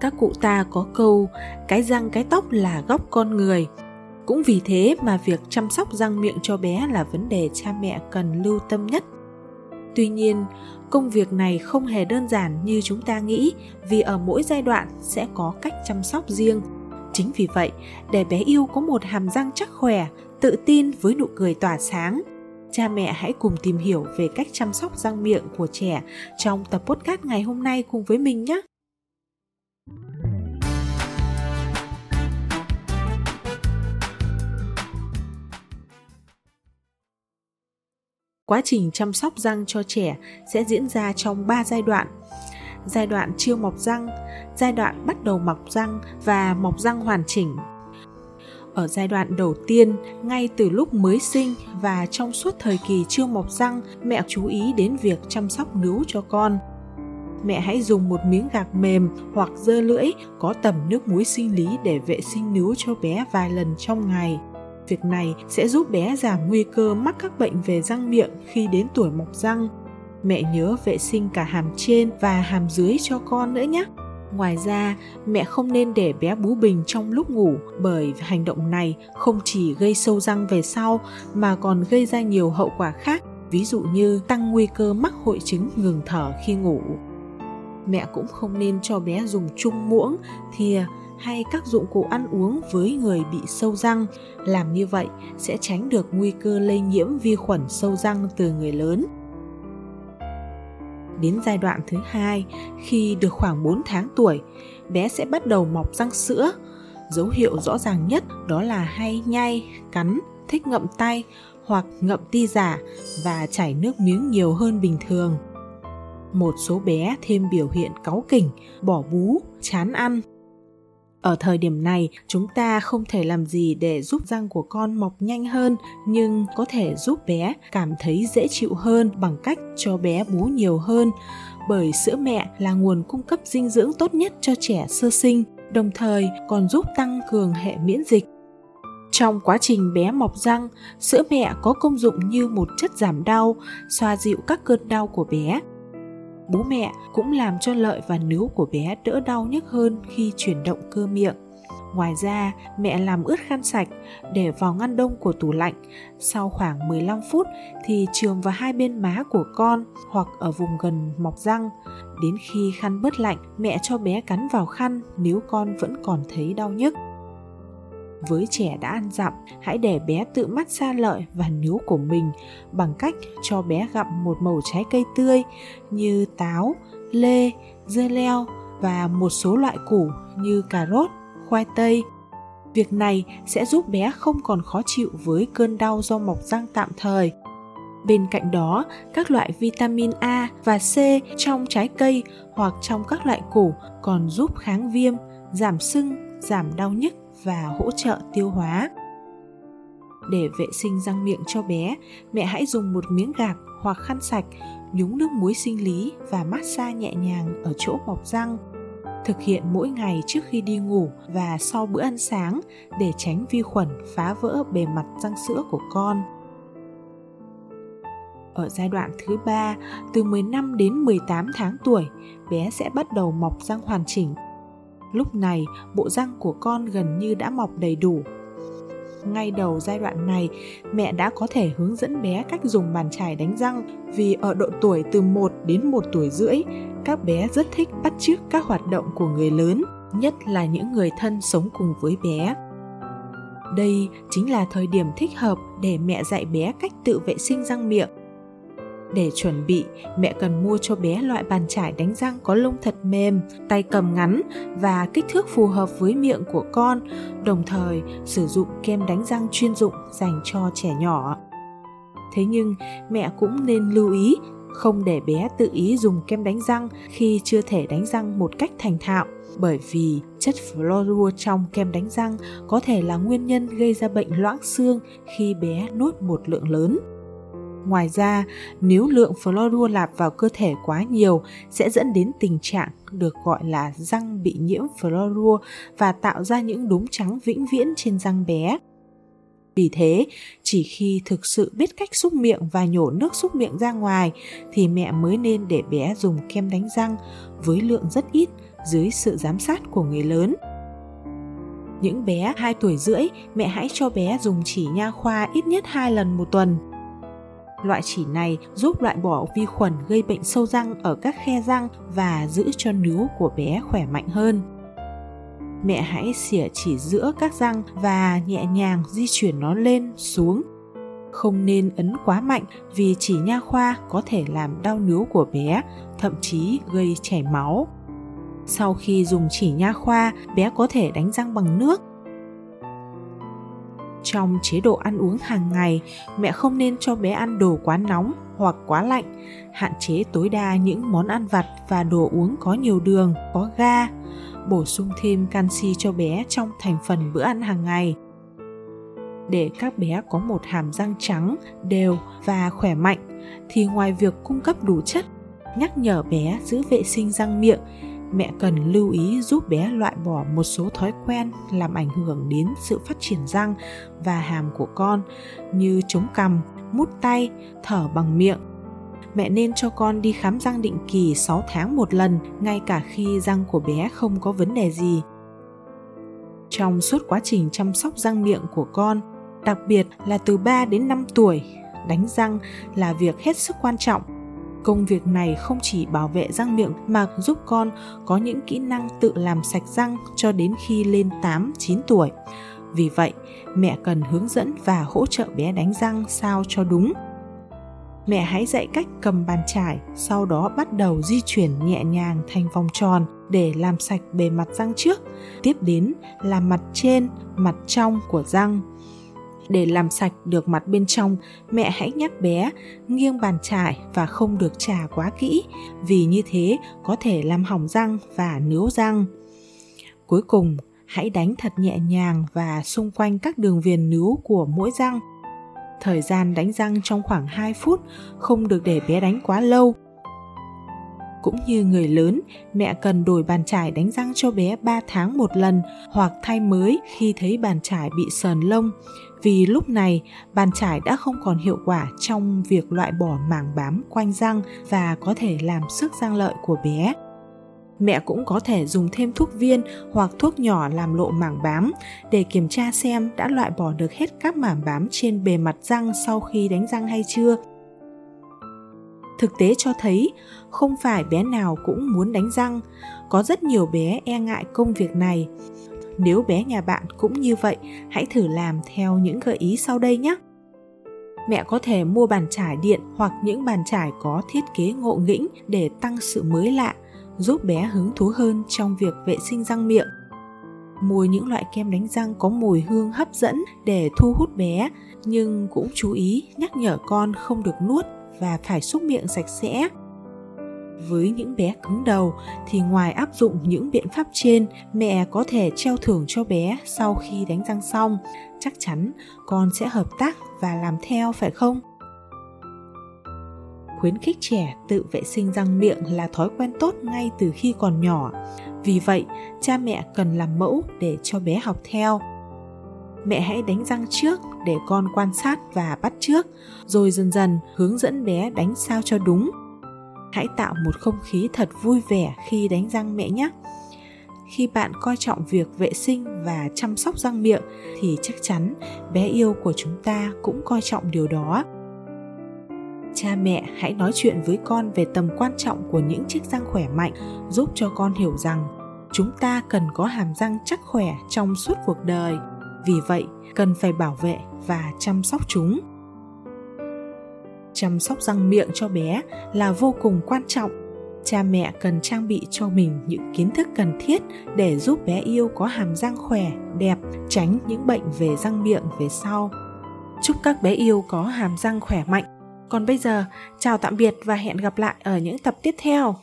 Các cụ ta có câu cái răng cái tóc là góc con người. Cũng vì thế mà việc chăm sóc răng miệng cho bé là vấn đề cha mẹ cần lưu tâm nhất. Tuy nhiên, công việc này không hề đơn giản như chúng ta nghĩ vì ở mỗi giai đoạn sẽ có cách chăm sóc riêng. Chính vì vậy, để bé yêu có một hàm răng chắc khỏe, tự tin với nụ cười tỏa sáng, cha mẹ hãy cùng tìm hiểu về cách chăm sóc răng miệng của trẻ trong tập podcast ngày hôm nay cùng với mình nhé. Quá trình chăm sóc răng cho trẻ sẽ diễn ra trong 3 giai đoạn. Giai đoạn chưa mọc răng, giai đoạn bắt đầu mọc răng và mọc răng hoàn chỉnh. Ở giai đoạn đầu tiên, ngay từ lúc mới sinh và trong suốt thời kỳ chưa mọc răng, mẹ chú ý đến việc chăm sóc nướu cho con. Mẹ hãy dùng một miếng gạc mềm hoặc dơ lưỡi có tẩm nước muối sinh lý để vệ sinh nướu cho bé vài lần trong ngày Việc này sẽ giúp bé giảm nguy cơ mắc các bệnh về răng miệng khi đến tuổi mọc răng. Mẹ nhớ vệ sinh cả hàm trên và hàm dưới cho con nữa nhé. Ngoài ra, mẹ không nên để bé bú bình trong lúc ngủ bởi hành động này không chỉ gây sâu răng về sau mà còn gây ra nhiều hậu quả khác, ví dụ như tăng nguy cơ mắc hội chứng ngừng thở khi ngủ. Mẹ cũng không nên cho bé dùng chung muỗng, thìa hay các dụng cụ ăn uống với người bị sâu răng. Làm như vậy sẽ tránh được nguy cơ lây nhiễm vi khuẩn sâu răng từ người lớn. Đến giai đoạn thứ hai, khi được khoảng 4 tháng tuổi, bé sẽ bắt đầu mọc răng sữa. Dấu hiệu rõ ràng nhất đó là hay nhai, cắn, thích ngậm tay hoặc ngậm ti giả và chảy nước miếng nhiều hơn bình thường. Một số bé thêm biểu hiện cáu kỉnh, bỏ bú, chán ăn, ở thời điểm này, chúng ta không thể làm gì để giúp răng của con mọc nhanh hơn, nhưng có thể giúp bé cảm thấy dễ chịu hơn bằng cách cho bé bú nhiều hơn. Bởi sữa mẹ là nguồn cung cấp dinh dưỡng tốt nhất cho trẻ sơ sinh, đồng thời còn giúp tăng cường hệ miễn dịch. Trong quá trình bé mọc răng, sữa mẹ có công dụng như một chất giảm đau, xoa dịu các cơn đau của bé bố mẹ cũng làm cho lợi và nướu của bé đỡ đau nhức hơn khi chuyển động cơ miệng. Ngoài ra, mẹ làm ướt khăn sạch để vào ngăn đông của tủ lạnh. Sau khoảng 15 phút thì trường vào hai bên má của con hoặc ở vùng gần mọc răng. Đến khi khăn bớt lạnh, mẹ cho bé cắn vào khăn nếu con vẫn còn thấy đau nhức với trẻ đã ăn dặm, hãy để bé tự mắt xa lợi và níu của mình bằng cách cho bé gặm một mẩu trái cây tươi như táo, lê, dưa leo và một số loại củ như cà rốt, khoai tây. Việc này sẽ giúp bé không còn khó chịu với cơn đau do mọc răng tạm thời. Bên cạnh đó, các loại vitamin a và c trong trái cây hoặc trong các loại củ còn giúp kháng viêm, giảm sưng, giảm đau nhức và hỗ trợ tiêu hóa. Để vệ sinh răng miệng cho bé, mẹ hãy dùng một miếng gạc hoặc khăn sạch, nhúng nước muối sinh lý và massage nhẹ nhàng ở chỗ mọc răng. Thực hiện mỗi ngày trước khi đi ngủ và sau bữa ăn sáng để tránh vi khuẩn phá vỡ bề mặt răng sữa của con. Ở giai đoạn thứ 3, từ 15 đến 18 tháng tuổi, bé sẽ bắt đầu mọc răng hoàn chỉnh Lúc này, bộ răng của con gần như đã mọc đầy đủ. Ngay đầu giai đoạn này, mẹ đã có thể hướng dẫn bé cách dùng bàn chải đánh răng vì ở độ tuổi từ 1 đến 1 tuổi rưỡi, các bé rất thích bắt chước các hoạt động của người lớn, nhất là những người thân sống cùng với bé. Đây chính là thời điểm thích hợp để mẹ dạy bé cách tự vệ sinh răng miệng để chuẩn bị, mẹ cần mua cho bé loại bàn chải đánh răng có lông thật mềm, tay cầm ngắn và kích thước phù hợp với miệng của con, đồng thời sử dụng kem đánh răng chuyên dụng dành cho trẻ nhỏ. Thế nhưng mẹ cũng nên lưu ý không để bé tự ý dùng kem đánh răng khi chưa thể đánh răng một cách thành thạo bởi vì chất fluorua trong kem đánh răng có thể là nguyên nhân gây ra bệnh loãng xương khi bé nuốt một lượng lớn. Ngoài ra, nếu lượng fluorua lạp vào cơ thể quá nhiều sẽ dẫn đến tình trạng được gọi là răng bị nhiễm fluorua và tạo ra những đốm trắng vĩnh viễn trên răng bé. Vì thế, chỉ khi thực sự biết cách xúc miệng và nhổ nước xúc miệng ra ngoài thì mẹ mới nên để bé dùng kem đánh răng với lượng rất ít dưới sự giám sát của người lớn. Những bé 2 tuổi rưỡi, mẹ hãy cho bé dùng chỉ nha khoa ít nhất 2 lần một tuần. Loại chỉ này giúp loại bỏ vi khuẩn gây bệnh sâu răng ở các khe răng và giữ cho nướu của bé khỏe mạnh hơn. Mẹ hãy xỉa chỉ giữa các răng và nhẹ nhàng di chuyển nó lên, xuống. Không nên ấn quá mạnh vì chỉ nha khoa có thể làm đau nướu của bé, thậm chí gây chảy máu. Sau khi dùng chỉ nha khoa, bé có thể đánh răng bằng nước. Trong chế độ ăn uống hàng ngày, mẹ không nên cho bé ăn đồ quá nóng hoặc quá lạnh, hạn chế tối đa những món ăn vặt và đồ uống có nhiều đường, có ga, bổ sung thêm canxi cho bé trong thành phần bữa ăn hàng ngày. Để các bé có một hàm răng trắng, đều và khỏe mạnh thì ngoài việc cung cấp đủ chất, nhắc nhở bé giữ vệ sinh răng miệng mẹ cần lưu ý giúp bé loại bỏ một số thói quen làm ảnh hưởng đến sự phát triển răng và hàm của con như chống cằm, mút tay, thở bằng miệng. Mẹ nên cho con đi khám răng định kỳ 6 tháng một lần, ngay cả khi răng của bé không có vấn đề gì. Trong suốt quá trình chăm sóc răng miệng của con, đặc biệt là từ 3 đến 5 tuổi, đánh răng là việc hết sức quan trọng Công việc này không chỉ bảo vệ răng miệng mà giúp con có những kỹ năng tự làm sạch răng cho đến khi lên 8, 9 tuổi. Vì vậy, mẹ cần hướng dẫn và hỗ trợ bé đánh răng sao cho đúng. Mẹ hãy dạy cách cầm bàn chải, sau đó bắt đầu di chuyển nhẹ nhàng thành vòng tròn để làm sạch bề mặt răng trước. Tiếp đến là mặt trên, mặt trong của răng để làm sạch được mặt bên trong, mẹ hãy nhắc bé nghiêng bàn chải và không được trà quá kỹ, vì như thế có thể làm hỏng răng và nướu răng. Cuối cùng, hãy đánh thật nhẹ nhàng và xung quanh các đường viền nướu của mỗi răng. Thời gian đánh răng trong khoảng 2 phút, không được để bé đánh quá lâu cũng như người lớn, mẹ cần đổi bàn chải đánh răng cho bé 3 tháng một lần hoặc thay mới khi thấy bàn chải bị sờn lông vì lúc này, bàn chải đã không còn hiệu quả trong việc loại bỏ mảng bám quanh răng và có thể làm sức răng lợi của bé. Mẹ cũng có thể dùng thêm thuốc viên hoặc thuốc nhỏ làm lộ mảng bám để kiểm tra xem đã loại bỏ được hết các mảng bám trên bề mặt răng sau khi đánh răng hay chưa. Thực tế cho thấy, không phải bé nào cũng muốn đánh răng. Có rất nhiều bé e ngại công việc này nếu bé nhà bạn cũng như vậy, hãy thử làm theo những gợi ý sau đây nhé. Mẹ có thể mua bàn chải điện hoặc những bàn chải có thiết kế ngộ nghĩnh để tăng sự mới lạ, giúp bé hứng thú hơn trong việc vệ sinh răng miệng. Mua những loại kem đánh răng có mùi hương hấp dẫn để thu hút bé, nhưng cũng chú ý nhắc nhở con không được nuốt và phải xúc miệng sạch sẽ với những bé cứng đầu thì ngoài áp dụng những biện pháp trên, mẹ có thể treo thưởng cho bé sau khi đánh răng xong. Chắc chắn con sẽ hợp tác và làm theo, phải không? Khuyến khích trẻ tự vệ sinh răng miệng là thói quen tốt ngay từ khi còn nhỏ. Vì vậy, cha mẹ cần làm mẫu để cho bé học theo. Mẹ hãy đánh răng trước để con quan sát và bắt trước, rồi dần dần hướng dẫn bé đánh sao cho đúng hãy tạo một không khí thật vui vẻ khi đánh răng mẹ nhé. Khi bạn coi trọng việc vệ sinh và chăm sóc răng miệng, thì chắc chắn bé yêu của chúng ta cũng coi trọng điều đó. Cha mẹ, hãy nói chuyện với con về tầm quan trọng của những chiếc răng khỏe mạnh, giúp cho con hiểu rằng chúng ta cần có hàm răng chắc khỏe trong suốt cuộc đời. Vì vậy, cần phải bảo vệ và chăm sóc chúng chăm sóc răng miệng cho bé là vô cùng quan trọng. Cha mẹ cần trang bị cho mình những kiến thức cần thiết để giúp bé yêu có hàm răng khỏe, đẹp, tránh những bệnh về răng miệng về sau. Chúc các bé yêu có hàm răng khỏe mạnh. Còn bây giờ, chào tạm biệt và hẹn gặp lại ở những tập tiếp theo.